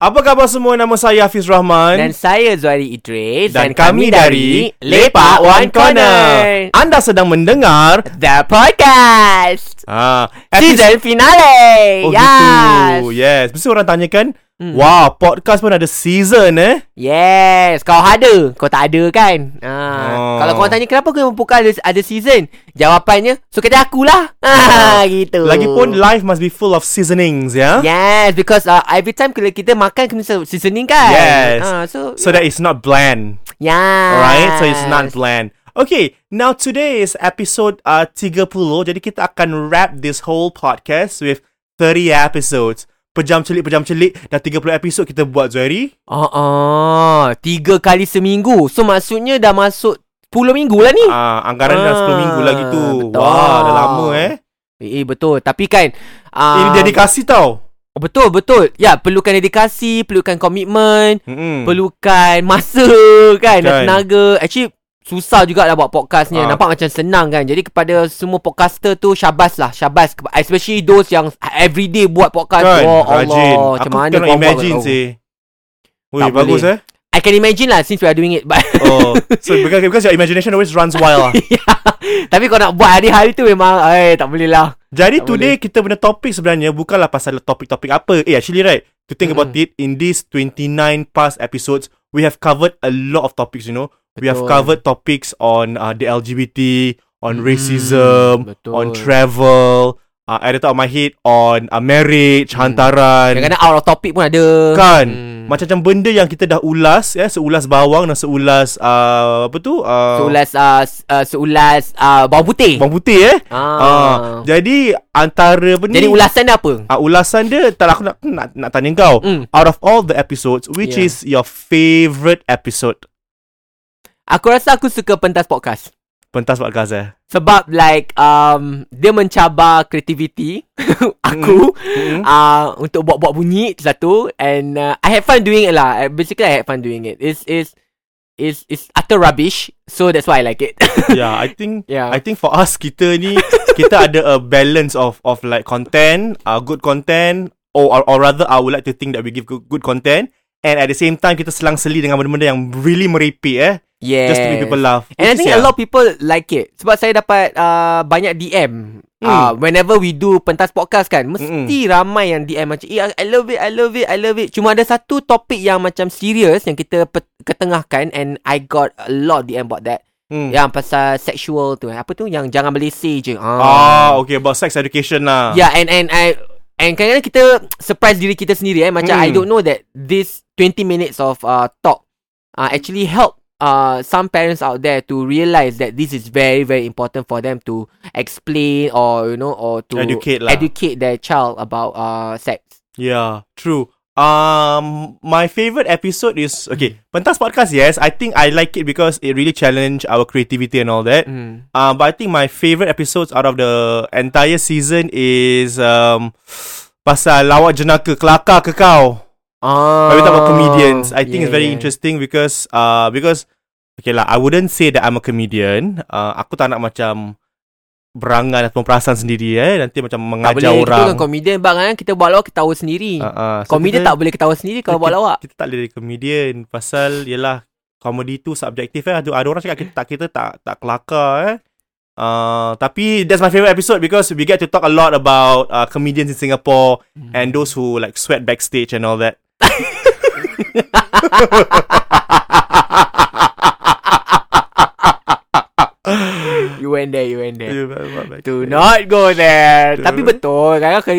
Apa khabar semua? Nama saya Hafiz Rahman. Dan saya Zuhairi Idris dan kami dari Lepak One Corner Anda sedang mendengar The Podcast ah, Season finale Oh Yes gitu. Yes. Mesti orang tanya kan, Hmm. Wah, podcast pun ada season eh. Yes Kau ada Kau tak ada kan ah. Oh. Kalau kau tanya Kenapa kau buka ada, ada season Jawapannya So kata akulah ah, Gitu Lagipun life must be full of seasonings ya. Yes Because uh, every time Kalau kita makan Kena seasoning kan Yes. ah, So So that it's not bland. Yes Alright, so it's not bland. Okay, now today is episode uh, 30. Jadi kita akan wrap this whole podcast with 30 episodes. Pejam celik, pejam celik. Dah 30 episod kita buat, Zuhairi. Ah, ah, tiga kali seminggu. So maksudnya dah masuk 10 minggu lah ni. Ah, anggaran dah 10 Ah, minggu lagi tu. betul. Wah, dah lama eh. Eh, eh betul. Tapi kan Ini uh, dedikasi tau. Betul betul. Ya, perlukan dedikasi, perlukan komitmen, Mm-mm. perlukan masa kan, dan Kan. tenaga. Actually susah juga lah buat podcast ni. Ah. Nampak macam senang kan. Jadi kepada semua podcaster tu syabas lah, syabas. Especially those yang everyday buat podcast. Kan, oh rajin. Allah, macam Aku mana cannot imagine sih. Tak bagus boleh. eh. I can imagine lah since we are doing it. But Oh, so because, because your imagination always runs wild lah. Tapi kau nak buat hari-hari tu memang Eh tak boleh lah Jadi Tak today kita punya topik sebenarnya bukanlah pasal topik-topik apa. Eh actually right, to think about Mm-mm. it in these 29 past episodes, we have covered a lot of topics, you know. We have Betul. covered topics on uh, the LGBT, on Mm, racism, betul. on travel, uh, at the top of my head on uh, marriage, Hmm. hantaran. Kadang-kadang out of topic pun ada Kan Hmm. Macam-macam benda yang kita dah ulas ya, Seulas bawang dan seulas uh, Apa tu uh, Seulas uh, uh, Seulas uh, Bawang putih Bawang putih eh ah. Ah, Jadi Antara apa Jadi ulasan dia apa? uh, Ulasan dia Tak aku nak, nak, nak tanya kau Hmm. Out of all the episodes Which Yeah. is your favourite episode Aku rasa aku suka pentas podcast. Pentas podcast eh? Sebab like um, Dia mencabar kreativiti Aku Mm-mm. uh, Untuk buat-buat bunyi Satu. And uh, I had fun doing it lah. Uh, Basically I had fun doing it. It's It's It's, it's utter rubbish. So that's why I like it. Yeah I think Yeah. I think for us Kita ni Kita ada a balance of Of like content uh, Good content or, or, or rather I would like to think That we give good, good content. And at the same time Kita selang-seli Dengan benda-benda yang Really merepek eh Yes Just to make people laugh. And I Which think is, a yeah. lot of people like it. Sebab saya dapat uh, banyak DM Hmm. uh, Whenever we do pentas podcast kan Mesti ramai yang DM macam eh, I love it, I love it, I love it. Cuma ada satu topik yang macam serius Yang kita pe- ketengahkan And I got a lot DM about that. Hmm. Yang pasal sexual tu Apa tu? Yang jangan belisih je. Ah, okay about sex education lah. Yeah and and I And kadang-kadang kita surprise diri kita sendiri eh. Macam Hmm. I don't know that this 20 minutes of uh, talk uh, actually help uh, some parents out there to realize that this is very very important for them to explain or you know or to Educate lah. educate their child about uh, sex. Yeah, true. Um, my favorite episode is okay. Hmm. Pentas podcast. Yes, I think I like it because it really challenge our creativity and all that. Mm. Uh, but I think my favorite episodes out of the entire season is um, pasal lawak jenaka kelakar ke kau. Ah, When we talk about comedians, I think it's yeah, very yeah. interesting because uh because okay lah, I wouldn't say that I'm a comedian. Uh, aku tak nak macam berangan ataupun perasan sendiri eh nanti macam Tak mengajar boleh orang. Kita kan komedian bang kan Kita buat lawak ketawa sendiri Uh, uh, so Komedian kita- tak boleh ketawa sendiri Kalau buat kita- lawak Kita tak boleh jadi comedian pasal yalah komedi tu subjektif eh. Ada, ada orang cakap kita tak kita tak tak kelakar eh. Uh, tapi that's my favorite episode because we get to talk a lot about uh, comedians in Singapore Hmm. and those who like sweat backstage and all that. You went there You went there but- but- Do not go there Do- Tapi betul Kadang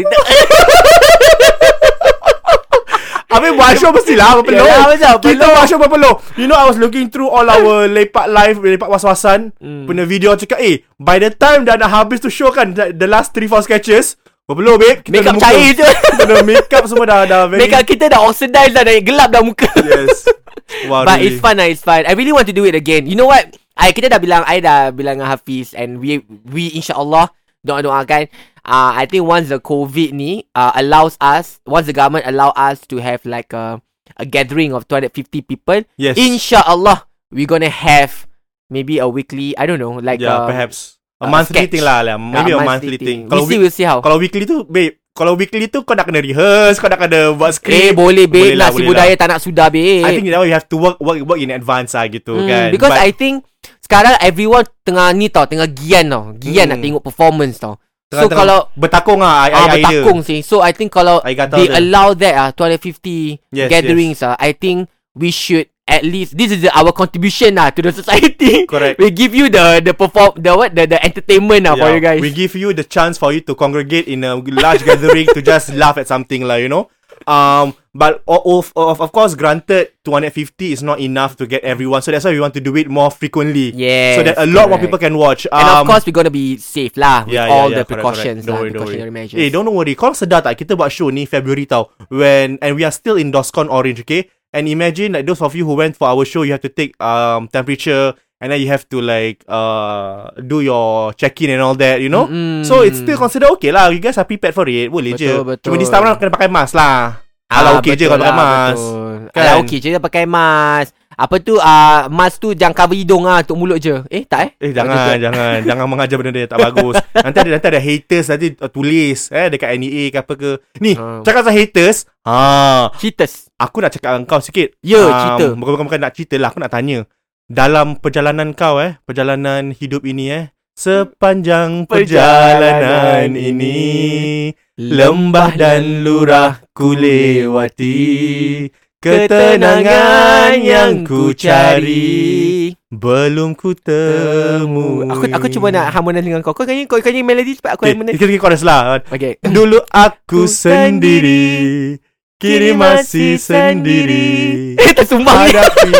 Habis buat show mestilah berpeluh. Yalah, betul, Kita buat show berpeluh. You know I was looking through all our lepak live, lepak was-wasan. Hmm. Punya video cakap, eh, by the time dah nak habis tu show kan, the the last 3-4 sketches, berpeluh, babe. Kita Makeup cair je Kita dah makeup semua dah, dah very... Makeup kita dah oxidize dah Dah gelap dah muka Yes. Wow, But really. it's fun lah It's fun I really want to do it again You know what I kita dah bilang I dah bilang dengan Hafiz And we We insyaAllah Doa-doakan uh, I think once the COVID ni uh, Allows us Once the government allow us To have like a A gathering of 250 people Yes. InsyaAllah We gonna have Maybe a weekly I don't know Like yeah, uh, perhaps. A uh, monthly sketch. thing lah, lah. Maybe uh, a monthly thing. We'll see, we'll see how kalau weekly tu, babe, kalau weekly tu kau nak kena rehearse, kau nak kena buat Eh script. boleh babe Boleh lah, Nasi boleh budaya lah. tak nak sudah babe I think that one you have to work work work in advance lah gitu Hmm, kan. Because But I think Sekarang everyone Tengah ni tau Tengah gian tau Gian Hmm. nak tengok performance tau So tengah-tengah kalau bertakung ah, I, ah, I, idea. Bertakung sih So I think kalau I They dia. allow that ah 250 Yes, Gatherings ah I think We should At least This is the, our contribution lah To the society Correct. We give you the The perform The what The, the entertainment lah For Yeah, you guys We give you the chance for you to congregate in a large gathering to just laugh at something lah, you know. Um, but of, of of course, granted, 250 is not enough to get everyone. So that's why we want to do it more frequently. Yes, So that a lot more correct. people can watch. Um, And of course we're gonna be safe lah With yeah, all yeah, the yeah, correct, precautions correct. Don't lah worry, don't Precautionary worry. measures Eh, don't worry. Korang sedar tak? Kita buat show ni February tau. When and we are still in DOSCON Orange, okay? And imagine like those of you who went for our show, you have to take um temperature and then you have to like uh do your check-in and all that, you know? Mm-mm. So it's still considered okay lah. You guys are prepared for it. Boleh je. Betul. Cuma this time round kena pakai mask lah. Ah, Alah okay je kalau pakai lah, mask. betul. Kan? Alah okey je pakai mask. Apa tu ah mask tu jangan cover hidung ah untuk mulut je. Eh tak eh? Eh jangan jangan jangan mengajar benda dia tak bagus. Nanti ada nanti ada haters nanti uh, tulis eh dekat NEA ke apa ke. Ni Ah. cakap pasal haters. Ha, Cheaters. aku nak cakap dengan kau sikit. Ya, cerita. Bukan, bukan bukan nak cerita lah. Aku nak tanya. Dalam perjalanan kau eh, perjalanan hidup ini eh, sepanjang perjalanan ini lembah dan lurah ku lewati ketenangan yang ku cari belum ku temu. Aku aku cuba nak harmonize dengan kau. Kau kan kau kan melody cepat aku Okay, harmonize. kita kita chorus lah. Okay. Dulu aku Ku sendiri, kini masih sendiri. Eh tersumbang. Hadapi.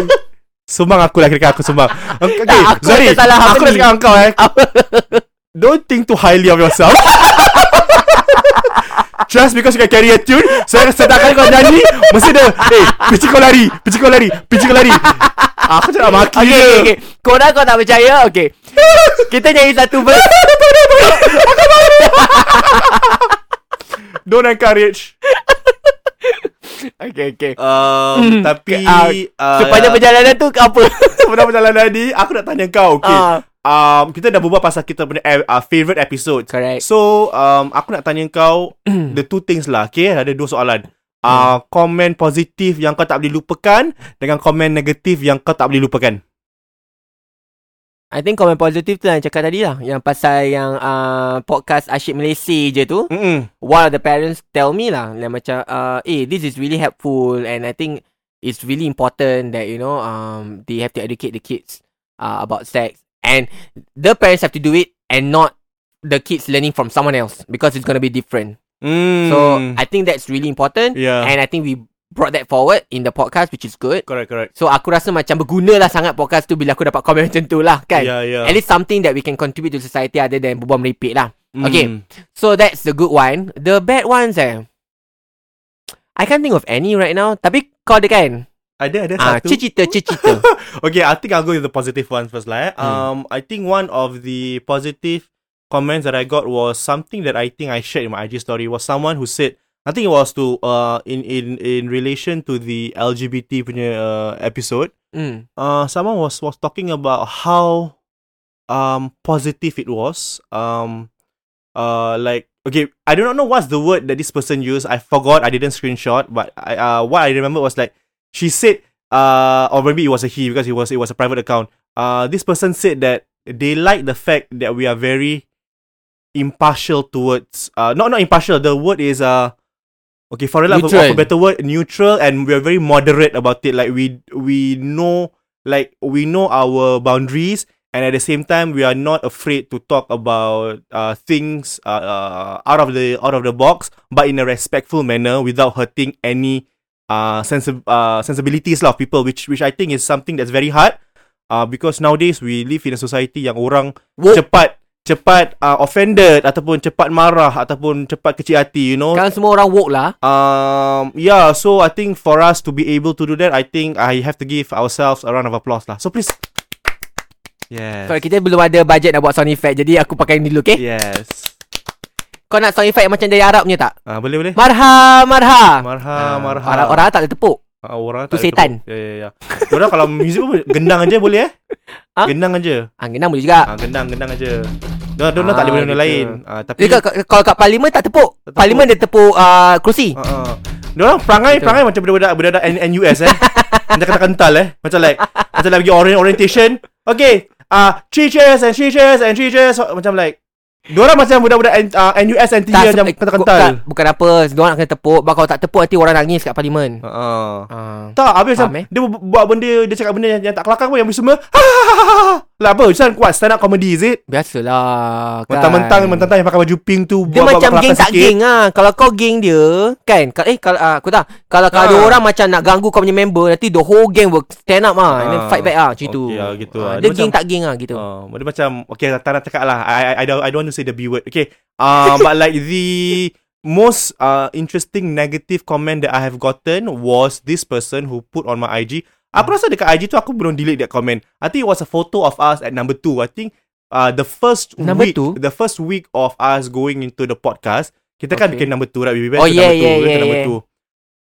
Sumbang aku lah kira aku sumbang. Okay, Tak, aku sorry. aku nak cakap kau eh. Don't think too highly of yourself. Just because you can carry a tune Saya setiap kali kau nyanyi Mesti dia Eh Pici kau lari Pici kau lari Pici kau lari Aku cakap maki Okay, okay, okay. Korang kau tak percaya? Okay. Kita nyanyi satu verse. Don't encourage okay, okay. um, Tapi Ah, uh, Sepanjang perjalanan tu apa? Sepanjang perjalanan ni Aku nak tanya kau Okay Ah. Um, Kita dah berbual pasal kita punya uh, uh, Favorite episode Correct. So um, Aku nak tanya kau The two things lah Okay Ada dua soalan uh, Komen positif Yang kau tak boleh lupakan Dengan komen negatif Yang kau tak boleh lupakan I think komen positif tu yang cakap tadi lah. Yang pasal yang uh, podcast Asyik Malaysia je tu. Mm-mm. One of the parents tell me lah. Like macam, uh, eh, this is really helpful. And I think it's really important that, you know, um, they have to educate the kids uh, about sex. And the parents have to do it and not the kids learning from someone else. Because it's going to be different. Mm. So, I think that's really important. Yeah And I think we brought that forward in the podcast, which is good. Correct correct So, aku rasa macam berguna lah sangat podcast tu bila aku dapat komen macam tu lah, kan? Yeah yeah At least something that we can contribute to society other than berbual meripik lah. Mm. okay. So that's the good one. The bad ones eh. I can't think of any right now. Tapi kau ada kan? Ada ada Ah, satu cita cita. Okay, I think I'll go with the positive ones first lah. Eh. Hmm. Um, I think one of the positive comments that I got was something that I think I shared in my IG story was someone who said I think it was to uh in in in relation to the LGBT punya uh, episode. Hmm. Uh, someone was was talking about how um positive it was. Um, uh, like okay, I do not know what's the word that this person used. I forgot. I didn't screenshot, but I uh what I remember was like she said uh or maybe it was a he because it was it was a private account. Uh, this person said that they like the fact that we are very impartial towards uh not not impartial. The word is uh okay for lack Neutral. of a better word neutral and we're very moderate about it. Like we we know like we know our boundaries and at the same time we are not afraid to talk about uh things uh, uh out of the out of the box but in a respectful manner without hurting any uh sensi- uh sensibilities lah of people which which I think is something that's very hard uh because nowadays we live in a society yang orang Woke. cepat cepat uh, offended ataupun cepat marah ataupun cepat kecil hati you know Sekarang semua orang woke lah. um yeah so I think for us to be able to do that I think I have to give ourselves a round of applause lah so please yes Kalau kita belum ada budget nak buat sound effect. Jadi aku pakai ni dulu, okay? yes Kau nak sound effect macam dari Arab punya tak? ah boleh boleh Marha, marha. marha Ah, marha Orang, orang tak boleh tepuk. Ah, orang Tu tak setan. tepuk. ya ya ya orang kalau muzik pun gendang aja boleh eh Ah? gendang aja Ah, genang boleh juga. ah gendang gendang aja Dia dia tak Ah, benda lain. Ah, tapi Dia kat- kalau kat parlimen tak tepuk. Tak tepuk. Parlimen dia tepuk uh, kerusi. Uh, uh. Dia orang perangai Betul. perangai macam budak-budak budak N- NUS eh. macam kata kental eh. Macam like macam like pergi orient orientation. Okay. Ah, uh, three chairs and three chairs and three chairs So, macam like Diorang macam budak-budak N- uh, NUS NTU macam se- kental-kental. bukan, bukan apa. Dia orang akan tepuk. Bah, kalau tak tepuk nanti orang nangis kat parlimen. Uh, uh. Ah. Tak, habis macam eh? dia bu- buat benda dia cakap benda yang, yang tak kelakar pun yang semua. Lah apa? Macam kuat stand up comedy is it? Biasalah kan. Mentang-mentang mentang-mentang yang pakai baju pink tu Dia buat- buat macam kelakar geng tak sikit. geng ah. Kalau kau geng dia, kan? Ka- Eh kalau ah, aku tak. Kalau kalau ada Ah. orang macam nak ganggu kau punya member, nanti the whole gang will stand up ah, and then Ah. fight back ah, macam tu. Okay, ah, gitu Ah, ah. Dia Dia geng macam- tak geng ah gitu. Uh, dia macam okay tak nak cakap lah. I, I I don't I don't want to say the B word. Okay. Uh, but like the most uh interesting negative comment that I have gotten was this person who put on my IG. Aku rasa dekat IG tu aku belum delete that comment. I think it was a photo of us at number two. I think uh the first Number week two? the first week of us going into the podcast, kita kan Okay. bikin number two right? We went Oh, to yeah, number two. yeah, we went to yeah, number yeah. two.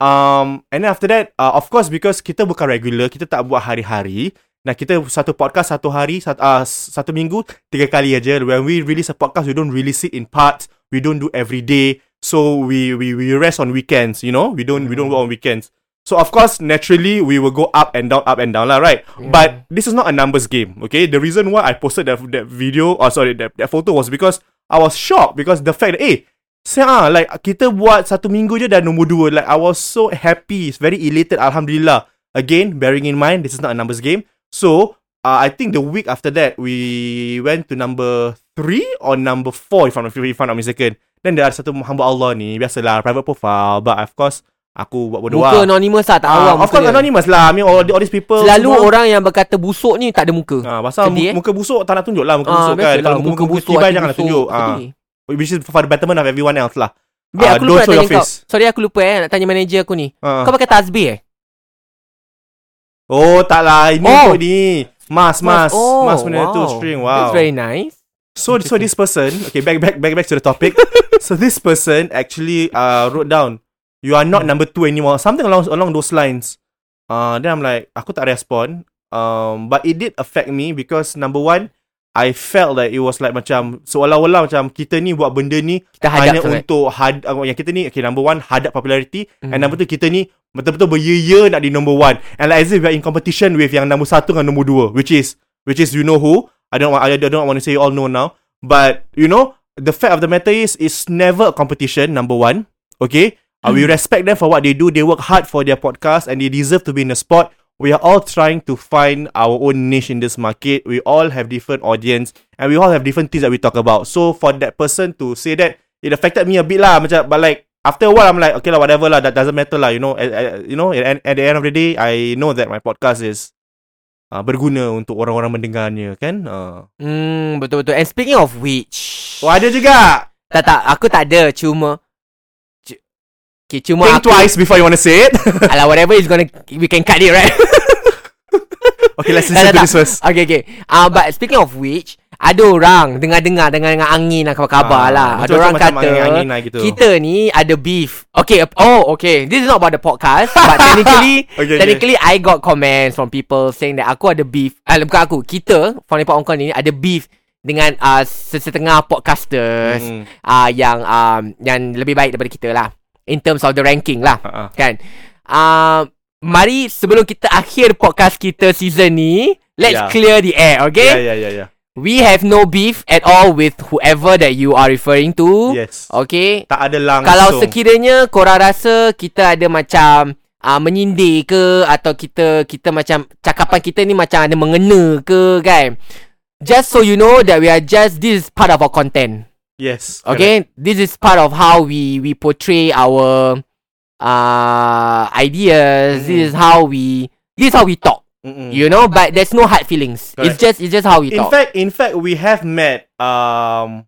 Um, and then after that, uh, of course because kita bukan regular, kita tak buat hari-hari. Nah, kita satu podcast satu hari, satu, uh, satu minggu, tiga kali aja. When we release a podcast, we don't release it in parts. We don't do every day. So we we we rest on weekends, you know? We don't we don't work on weekends. So of course, naturally, we will go up and down, up and down, lah, right? Yeah. But this is not a numbers game, okay? The reason why I posted that that video, or sorry, that, that photo was because I was shocked because the fact that, eh, saya like kita buat satu minggu je dah nombor dua. Like I was so happy, very elated. Alhamdulillah. Again, bearing in mind this is not a numbers game. So uh, I think the week after that we went to number three or number four if I'm not, if I'm not mistaken. Then there ada satu hamba Allah ni biasalah private profile, but of course aku buat bodoh Muka lah. anonymous lah, tak Ah, awam of course muka dia. anonymous lah. I mean all, all these people Selalu semua, orang yang berkata busuk ni tak ada muka. Ah, pasal Sedih, eh? muka busuk tak nak tunjuk lah muka Ah, busuk kan. biasalah, Kalau muka, muka busuk hati jangan nak busuk, tunjuk. Ah, which is for the betterment of everyone else lah. Biar Ah, aku lupa nak tanya kau. Sorry aku lupa eh nak tanya manager aku ni. Ah. Kau pakai tasbih eh? Oh tak lah Ini Oh. untuk ni Mas Mas Oh, Mas punya tu wow. string That's Wow very nice. So so this person Okay back back back back to the topic So this person Actually uh, Wrote down You are not number two anymore. Something along along those lines. Uh, Then I'm like Aku tak respond. Um, But it did affect me Because number one I felt that it was like macam Seolah-olah macam Kita ni buat benda ni Kita Hanya hadap sangat. untuk had, uh, Yang kita ni Okay number one Hadap popularity. Hmm. And number two kita ni Betul-betul berye-ye nak di number one. And like as if we are in competition With yang number satu dengan number dua Which is Which is you know who? I don't want I don't want to say you all know now. But you know The fact of the matter is It's never a competition Number one Okay uh, We respect them for what they do. They work hard for their podcast And they deserve to be in the spot. We are all trying to find Our own niche in this market. We all have different audience And we all have different things that we talk about. So for that person to say that It affected me a bit lah. Macam But like After a while I'm like Okay lah whatever lah. That doesn't matter lah You know. At, at, You know at, at the end of the day I know that my podcast is uh, Berguna untuk orang-orang mendengarnya Kan? Uh. Hmm, betul-betul. And speaking of which. Oh ada juga. Tak tak, aku tak ada. Cuma cu- Okay, cuma Think aku twice before you want to say it. Alah, whatever is gonna We can cut it right? Okay let's listen tak, to tak. this first. Okay okay. Uh, But speaking of which Ada orang Dengar-dengar Dengar-dengar angin lah Khabar-khabar Ah, lah. Ada macam- orang macam kata angin-angin lah gitu. Kita ni ada beef. Okay Oh okay. This is not about the podcast But technically Okay, Technically I got comments From people Saying that aku ada beef. Ah, Bukan aku Kita From Nepal Hong Kong ni Ada beef Dengan uh, Sesetengah podcasters Hmm. uh, Yang um, Yang lebih baik daripada kita lah In terms of the ranking lah Ah, ah. Kan? Uh, Mari sebelum kita akhir podcast kita season ni Let's Yeah. clear the air okay? Yeah yeah yeah yeah We have no beef at all with whoever that you are referring to Yes. Okay? Tak ada langsung. Kalau sekiranya korang rasa kita ada macam uh, menyindir ke Atau kita kita macam cakapan kita ni macam ada mengena ke kan? Just so you know that we are just This is part of our content Yes Okay, this is part of how we we portray our uh ideas. Mm. This is how we this is how we talk. Mm-mm. You know, but there's no hard feelings. It's Correct. just it's just how we in talk. fact, in fact, we have met um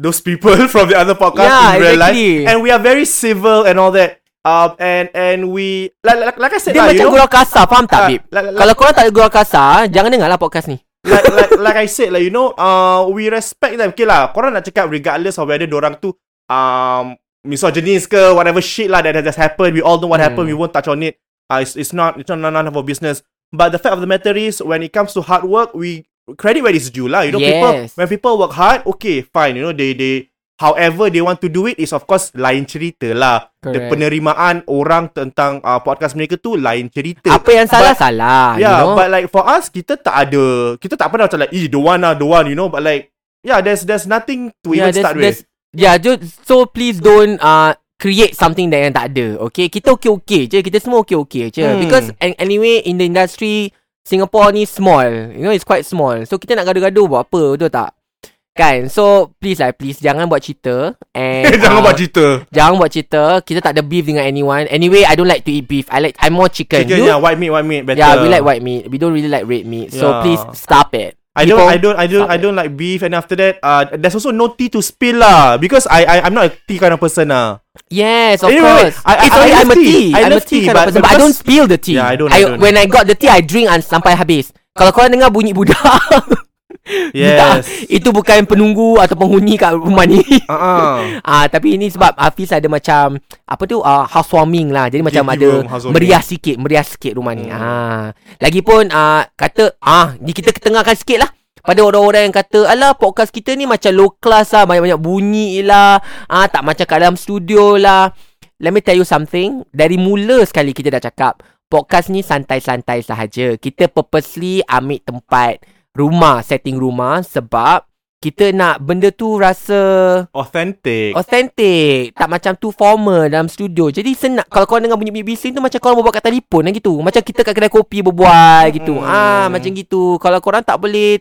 those people from the other podcast Yeah, in real exactly. life, and we are very civil and all that. Um, and and we like like, like I said, Dia lah, macam you know, gurau kasar, faham tak, Bib? like- like- Kalau korang tak gurau kasar, jangan dengar lah podcast ni. Like, like like I said, like you know, uh, we respect them. Okay lah, korang nak cakap regardless of whether orang tu um misogynist ke whatever shit lah that has just happened. We all know what Hmm. happened. We won't touch on it. Uh, it's, it's not it's not none of our business. But the fact of the matter is, when it comes to hard work, we credit where it's due lah. You know, people Yes. when people work hard, okay, fine. You know, they they however they want to do it is of course lain cerita lah. The penerimaan orang tentang uh, podcast mereka tu lain cerita. Apa yang salah But- salah. Yeah, you know? but like for us, kita tak ada, kita tak pernah macam like, eh, don't want lah, don't want, you know. But like, yeah, there's there's nothing to even start with. Yeah, ju- so please don't uh, create something that yang tak ada. Okay, kita okay-okay je. Kita semua okay-okay je. Hmm. Because an- anyway, in the industry, Singapore ni small. You know, it's quite small. So, kita nak gaduh-gaduh buat apa, betul tak? Kan? So, please lah, please. Jangan buat cerita. And, Jangan uh, buat cerita. Jangan buat cerita. Kita tak ada beef dengan anyone. Anyway, I don't like to eat beef. I like, I'm more chicken. Chicken, you? yeah, white meat, white meat, better. Yeah, we like white meat. We don't really like red meat. So, Yeah. please stop it. I don't, I don't, I don't, I don't like beef. And after that, uh, there's also no tea to spill lah. Because I, I, I'm not a tea kind of person lah. Yes, of Anyway, course. I- I- it's I only love I'm a tea. tea. I I'm love a tea, tea, kind but- of person, but but I don't because- spill the tea. Yeah, I don't, I don't. When I got the tea, I drink and sampai habis. Kalau korang dengar bunyi budak, Yes. itu bukan penunggu atau penghuni kat rumah ni. Uh-uh. Ah, tapi ini sebab Hafiz ada macam apa tu uh, housewarming lah. Jadi macam ada meriah sikit, meriah sikit rumah ni. Hmm. Ah. Lagipun ah kata ah ni kita ketengahkan sikit lah pada orang-orang yang kata Alah podcast kita ni macam low class lah Banyak-banyak bunyi lah ah, Tak macam kat dalam studio lah Let me tell you something Dari mula sekali kita dah cakap Podcast ni santai-santai sahaja Kita purposely ambil tempat Rumah, setting rumah Sebab Kita nak benda tu rasa Authentic. Authentic Tak macam too formal dalam studio Jadi senang Kalau korang dengar bunyi bising tu Macam korang berbual kat telefon lah gitu Macam kita kat kedai kopi berbual gitu Hmm. Ah Macam gitu Kalau korang tak boleh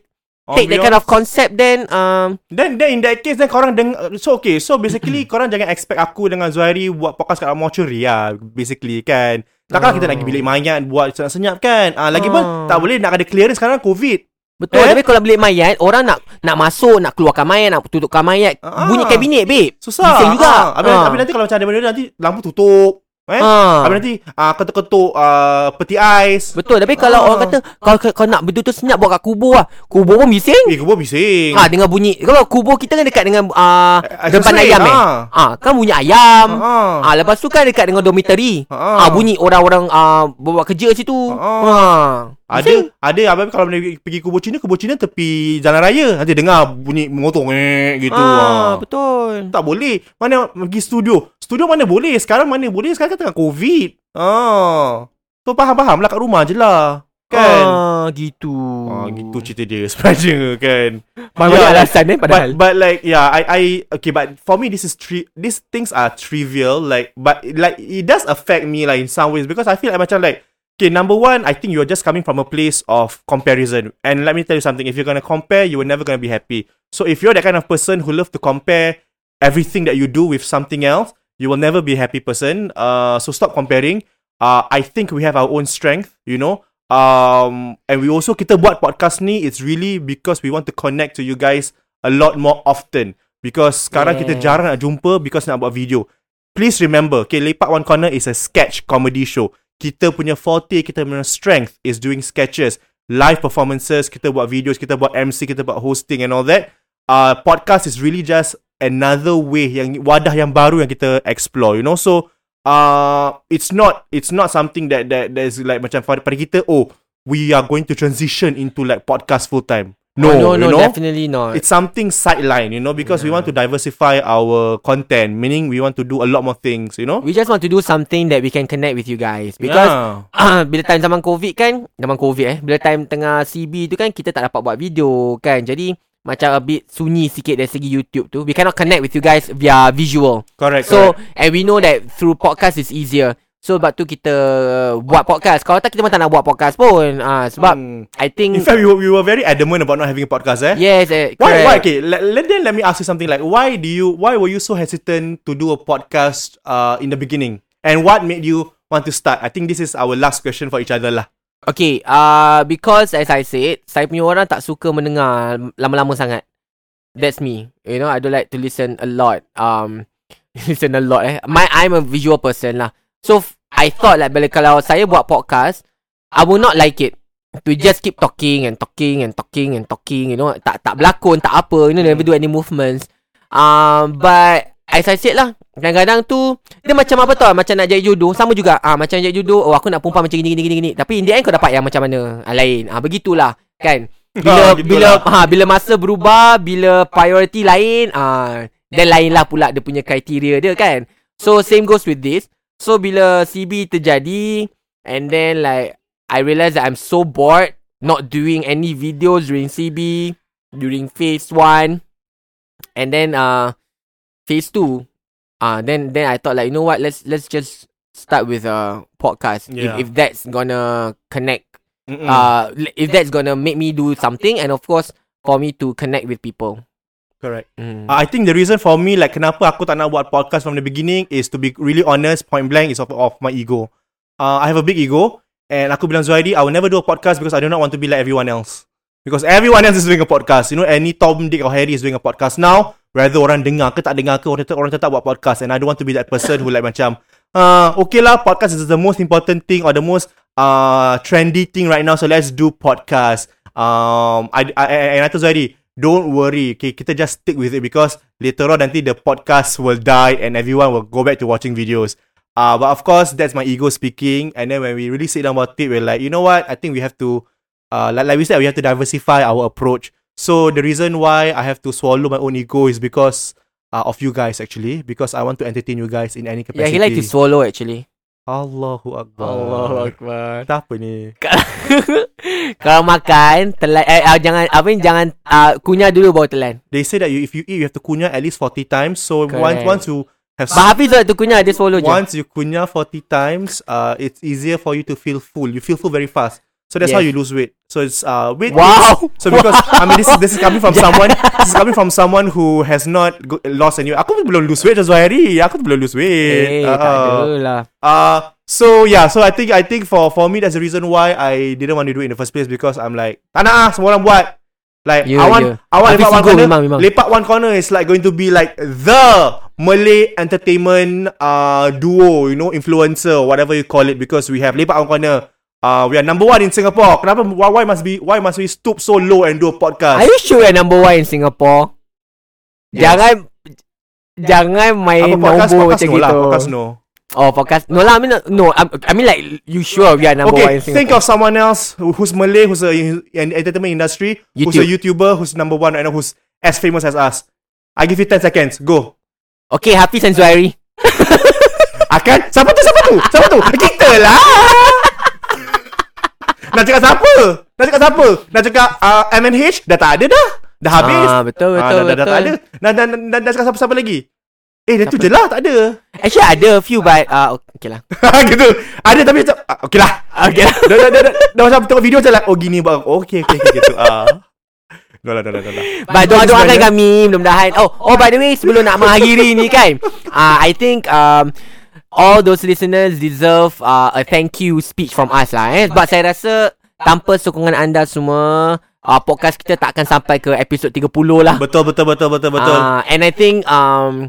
Take that kind of concept Then um, Then then in that case then korang deng so okay so basically korang jangan expect aku dengan Zuhairi buat podcast kat mortuary lah basically kan. Takkan kita nak pergi bilik mayat buat senyap-senyap kan. Ah lagi pun Ah. tak boleh nak ada clearance sekarang covid. Betul Eh? Tapi kalau bilik mayat Orang nak nak masuk Nak keluarkan mayat Nak tutupkan mayat Ah. Bunyi kabinet babe Susah. Bising juga Ah, habis, Ah. habis nanti kalau macam ada benda nanti lampu tutup. Eh? Ah. Habis nanti ah, ketuk-ketuk ah, peti ais. Betul Tapi kalau Ah. orang kata Kalau kau nak betul-betul senyap Buat kat kubur lah Kubur pun bising Eh, kubur bising. Ah dengar bunyi Kalau kubur kita kan dekat dengan uh, Depan ayam eh ah. ah, Kan bunyi ayam Ah. Ah lepas tu kan dekat dengan dormitory. Ah. Ah, bunyi orang-orang ah buat kerja situ. Ah. Ah. Ada ada apa kalau pergi, kubur Cina, kubur Cina tepi jalan raya. Nanti dengar bunyi motor eh, gitu. Ah, ah. betul. Tak boleh. Mana pergi studio? Studio mana boleh? Sekarang mana boleh? Sekarang kan tengah COVID. Ah. So faham-faham lah kat rumah je lah. Kan? Ah, gitu. Ah, gitu cerita dia sebenarnya kan. Banyak Yeah, alasan eh padahal. But but like yeah, I I okay, but for me this is tri- these things are trivial. Like but like it does affect me like in some ways because I feel like macam like okay, number one, I think you're just coming from a place of comparison. And let me tell you something: if you're gonna compare, you are never gonna be happy. So if you're that kind of person who love to compare everything that you do with something else, you will never be a happy person. Uh, so stop comparing. Uh, I think we have our own strength, you know. Um, and we also kita buat podcast ni it's really because we want to connect to you guys a lot more often because sekarang kita Yes. jarang nak jumpa because nak buat video. Please remember, okay, Lepak One Corner is a sketch comedy show. Kita punya forte, kita punya strength is doing sketches, live performances, kita buat videos, kita buat MC, kita buat hosting and all that. Uh, podcast is really just another way yang wadah yang baru yang kita explore, you know. So, uh, it's not it's not something that that that is like macam pada kita, oh, we are going to transition into like podcast full time. No, Oh, no, no, you know? definitely not. it's something sideline, you know, because we want to diversify our content, meaning we want to do a lot more things, you know. we just want to do something that we can connect with you guys because yeah. Ah, bila time zaman COVID kan Zaman COVID eh Bila time tengah CB tu kan Kita tak dapat buat video kan Jadi Macam a bit sunyi sikit dari segi YouTube tu We cannot connect with you guys Via visual correct. So correct. And we know that Through podcast is easier So sebab tu kita Buat podcast Kalau tak kita pun tak nak buat podcast pun ah, Sebab Hmm. I think in fact, we were, we were very adamant about not having a podcast, eh. Yes eh, Why? correct. Why? Okay, let, let then let me ask you something. Like, why do you? Why were you so hesitant to do a podcast uh in the beginning? And what made you want to start? I think this is our last question for each other lah. Okay, uh, because as I said, saya punya orang tak suka mendengar lama-lama sangat. That's me. You know, I don't like to listen a lot. Um, listen a lot eh. My, I'm a visual person lah. So, I thought like bila kalau saya buat podcast, I will not like it. To just keep talking and talking and talking and talking, you know, tak tak berlakon, tak apa, you know, never do any movements. Um, but as I said lah, kadang-kadang tu dia macam apa tau, macam nak jadi jodoh, sama juga. Ah, macam jadi jodoh, oh aku nak perempuan macam gini gini gini gini. Tapi in the end kau dapat yang macam mana? Ah, lain. Ah, begitulah, kan? Bila gitu bila ha bila masa berubah, bila priority lain, ah then lain lah pula dia punya kriteria dia kan. So same goes with this. So bila CB terjadi and then like I realise that I'm so bored not doing any videos during CB during phase 1 and then uh phase 2 uh then then I thought like you know what let's let's just start with a podcast Yeah. if if that's gonna connect Mm-mm. uh if that's gonna make me do something and of course for me to connect with people correct. mm. Uh, I think the reason for me like kenapa aku tak nak buat podcast from the beginning is to be really honest, point blank is of, of my ego. Uh, I have a big ego and aku bilang Zuhairi I will never do a podcast because I do not want to be like everyone else. Because everyone else is doing a podcast. You know, any Tom, Dick or Harry is doing a podcast now. Whether orang dengar ke tak dengar ke, orang tetap, orang tetap buat podcast. And I don't want to be that person who like macam, uh, okay lah, podcast is the most important thing or the most uh, trendy thing right now. So let's do podcast. Um, I, I, I- and I told Zuhairi, don't worry. Okay, kita just stick with it because later on nanti the podcast will die and everyone will go back to watching videos. Uh, but of course, that's my ego speaking. And then when we really sit down about it, we're like, you know what? I think we have to, uh, like, like we said, we have to diversify our approach. So the reason why I have to swallow my own ego is because uh, of you guys actually, because I want to entertain you guys in any yeah capacity. he like to swallow actually Allahu Akbar. akbar Tak apa ni? kalau makan telan eh, uh, jangan apa ni jangan uh, kunyah dulu baru telan They say that you, if you eat, you have to kunyah at least 40 times. So once Correct. once you have Bah Hafiz tu kunyah dia swallow je once you kunyah 40 times, uh, it's easier for you to feel full. You feel full very fast. So that's how Yes. you lose weight. So it's uh weight. Wow So because I mean this this is coming from someone this is coming from someone who has not go- lost any. Aku pun belum lose weight Zul hari. Aku tu belum lose weight. Eh tak Uh, ada lah uh so yeah, so I think I think for for me that's the reason why I didn't want to do it in the first place because I'm like tak nak ah semua orang buat. Like Yeah, I want yeah. I want lepak one corner. memang, memang. Lepak one corner is like going to be like the Malay entertainment uh duo, you know, influencer, whatever you call it, because we have lepak one corner. Uh, we are number one in Singapore. Kenapa? Why, why must be? Why must we stoop so low and do a podcast? Are you sure you're number one in Singapore Yes. Jangan Jangan main Apa podcast? nombor Podcast macam no lah. gitu Podcast no. Oh podcast No lah I mean no I, I mean like You sure we are number one Okay, in Singapore think of someone else who, who's Malay, who's a, in entertainment industry, who's a YouTuber, who's number one, and who's as famous as us. I give you 10 seconds. Go. Okay Hafiz and Zuhairi Akan? Siapa tu? Siapa tu? Siapa tu? Kita lah. Nak cakap siapa? Nak cakap siapa? Nak cakap uh, MNH? Dah tak ada dah. Dah habis. Ah, betul, Ah, betul, dah, dah, dah tak ada. betul. Nak, nak, nak, nak cakap siapa-siapa lagi? Eh, dah tu je lah. Tak ada. Actually ada a few but uh, Okay lah gitu. Ada tapi macam, ah, okay lah. Okay lah dah, dah, dah, dah, dah, macam tengok video macam like, oh gini buat. Oh, okay, okay, okay, gitu. Ah. Dah lah, dah lah, dah lah. But doa-doakan kami Mudah-mudahan Oh oh by the way Sebelum nak mengakhiri ni kan uh, I think um, All those listeners Deserve uh, A thank you speech from us lah eh. Sebab saya rasa Tanpa sokongan anda semua uh, Podcast kita tak akan sampai ke episod 30 lah Betul, betul, betul, betul, betul. Uh, and I think um,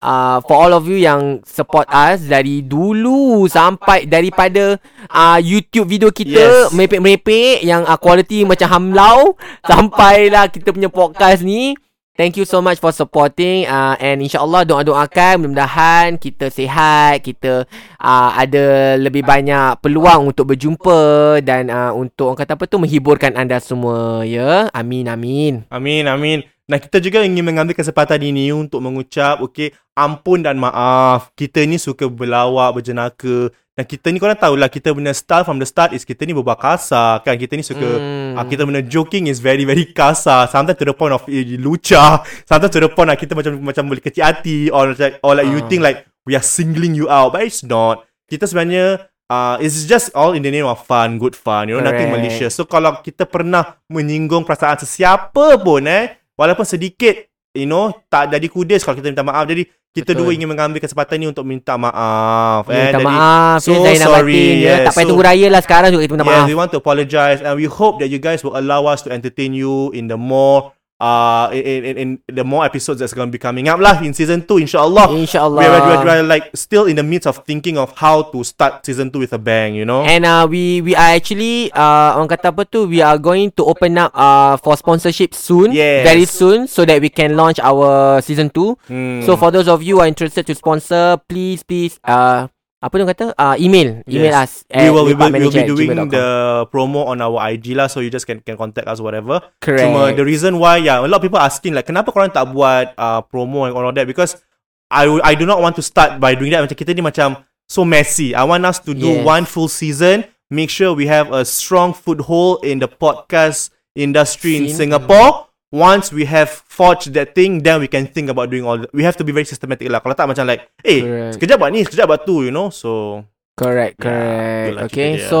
uh, For all of you yang Support us Dari dulu Sampai daripada uh, YouTube video kita Yes. Merepek-merepek Yang uh, quality macam hamlau Sampailah kita punya podcast ni Thank you so much for supporting uh, And insyaAllah doa-doakan Mudah-mudahan kita sihat Kita uh, ada lebih banyak peluang untuk berjumpa Dan uh, untuk orang kata apa tu Menghiburkan anda semua ya Amin amin Amin, amin. Nah, kita juga ingin mengambil kesempatan ini untuk mengucap, okay, ampun dan maaf. Kita ni suka berlawak, berjenaka. Dan kita ni korang tahulah, kita punya style from the start is kita ni berbual kasar, kan? Kita ni suka, Hmm. ah, kita punya joking is very, very kasar. Sometimes to the point of eh, luca. Sometimes to the point lah, kita macam macam boleh kecil hati. Or like, or like you Ah. think like, we are singling you out. But it's not. Kita sebenarnya, uh, it's just all in the name of fun, good fun. You know, nothing malicious. So kalau kita pernah menyinggung perasaan sesiapa pun eh, walaupun sedikit, you know, tak jadi kudis kalau kita minta maaf. Jadi kita Betul. dua ingin mengambil kesempatan ni untuk minta maaf. Ya, minta Jadi, maaf so Zainal sorry, Batin ya. yes. Tak payah So- tunggu raya lah Sekarang juga kita minta yes, maaf we want to apologize and we hope that you guys will allow us to entertain you in the more uh in in, in the more episodes that's going to be coming up lah in season 2 insyaallah. InsyaAllah We are, we, we are like still in the midst of thinking of how to start season 2 with a bang, you know. And uh, we we are actually uh, orang kata apa tu we are going to open up uh, for sponsorship soon Yes. very soon so that we can launch our season 2 Hmm. so for those of you who are interested to sponsor please please uh apa dia kata? Uh, email. Email Yes. us. we will we will, we will be doing the promo on our IG lah, so you just can can contact us whatever. Correct. Cuma the reason why, yeah, a lot of people asking like, kenapa korang tak buat uh, promo and all of that? Because I I do not want to start by doing that. Macam kita ni macam so messy. I want us to do Yes. one full season. Make sure we have a strong foothold in the podcast industry in. Singapore. Once we have forged that thing, then we can think about doing all. The, we have to be very systematic lah. Kalau tak macam like, eh, Correct. sekejap buat ni, sekejap buat tu, you know. So Correct, Yeah, correct. itulah okay, so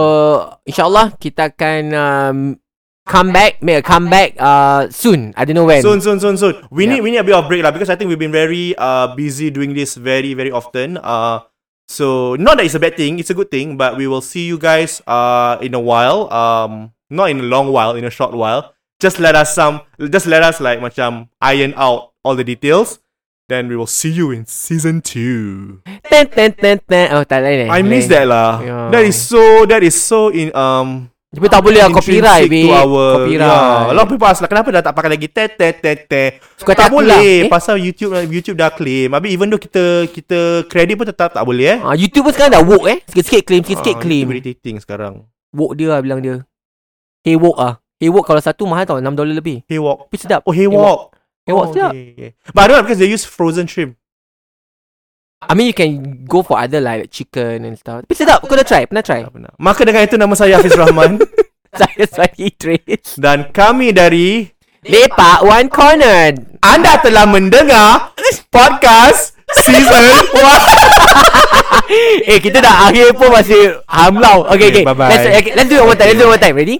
insyaAllah kita akan um, come back, make a comeback uh, soon. I don't know when. Soon, soon, soon, soon. We Yeah. need we need a bit of break lah because I think we've been very uh busy doing this very very often. Uh, so not that it's a bad thing, it's a good thing. But we will see you guys uh in a while. Um, not in a long while, in a short while. Just let us some, just let us like macam iron out all the details. Then we will see you in season two. Ten, ten, ten, ten. Oh, tak lain eh. I miss that lah. Yeah. That is so. That is so in um. Tapi tak boleh lah copyright, babe. our Copyright. Yeah. A lot of people ask like kenapa dah tak pakai lagi te te te te. Suka tak tak boleh lah, eh? pasal YouTube YouTube dah claim. Habis even though kita kita credit pun tetap tak boleh eh. Ah, YouTube pun sekarang dah woke eh. Sikit-sikit claim, sikit-sikit Ah, claim. YouTube irritating sekarang. Woke dia lah bilang dia. Hey woke ah. Woke kalau satu mahal tau, 6 dolar lebih. Haywalk. Tapi sedap. Oh Haywalk. Woke oh, sedap. okay, okay. But I don't know because they use frozen shrimp. I mean you can go for other like chicken and stuff. Tapi sedap. Kau dah try? Pernah try? Tak pernah. Maka dengan itu nama saya Hafiz Rahman Saya Sagi Trace. dan kami dari Lepak One Corner. anda telah mendengar podcast season 1. eh kita dah akhir pun masih hamlau. Okay, Okay, okay. bye-bye. Let's, okay, let's do it one time. Let's do it one time. Ready?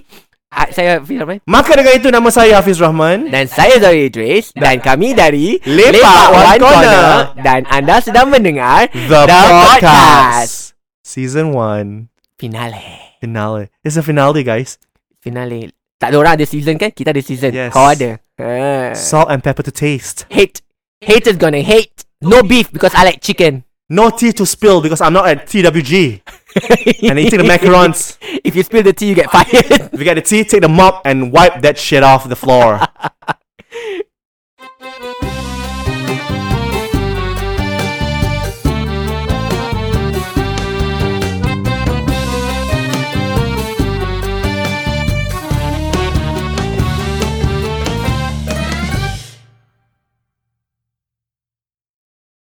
Ah, saya Hafiz Rahman. Maka dengan itu nama saya Hafiz Rahman. Dan saya Zari Idris Dan kami dari Lepak One Corner. Dan anda sedang mendengar The, podcast. Season 1 Finale finale. It's a finale guys. Finale Tak ada orang ada season kan? Kita ada season Yes. Kau ada Ah. Salt and pepper to taste. Hate Haters gonna hate No beef because I like chicken No tea to spill because I'm not at TWG. and eating the macarons. If you spill the tea you get fired If you get the tea, take the mop and wipe that shit off the floor.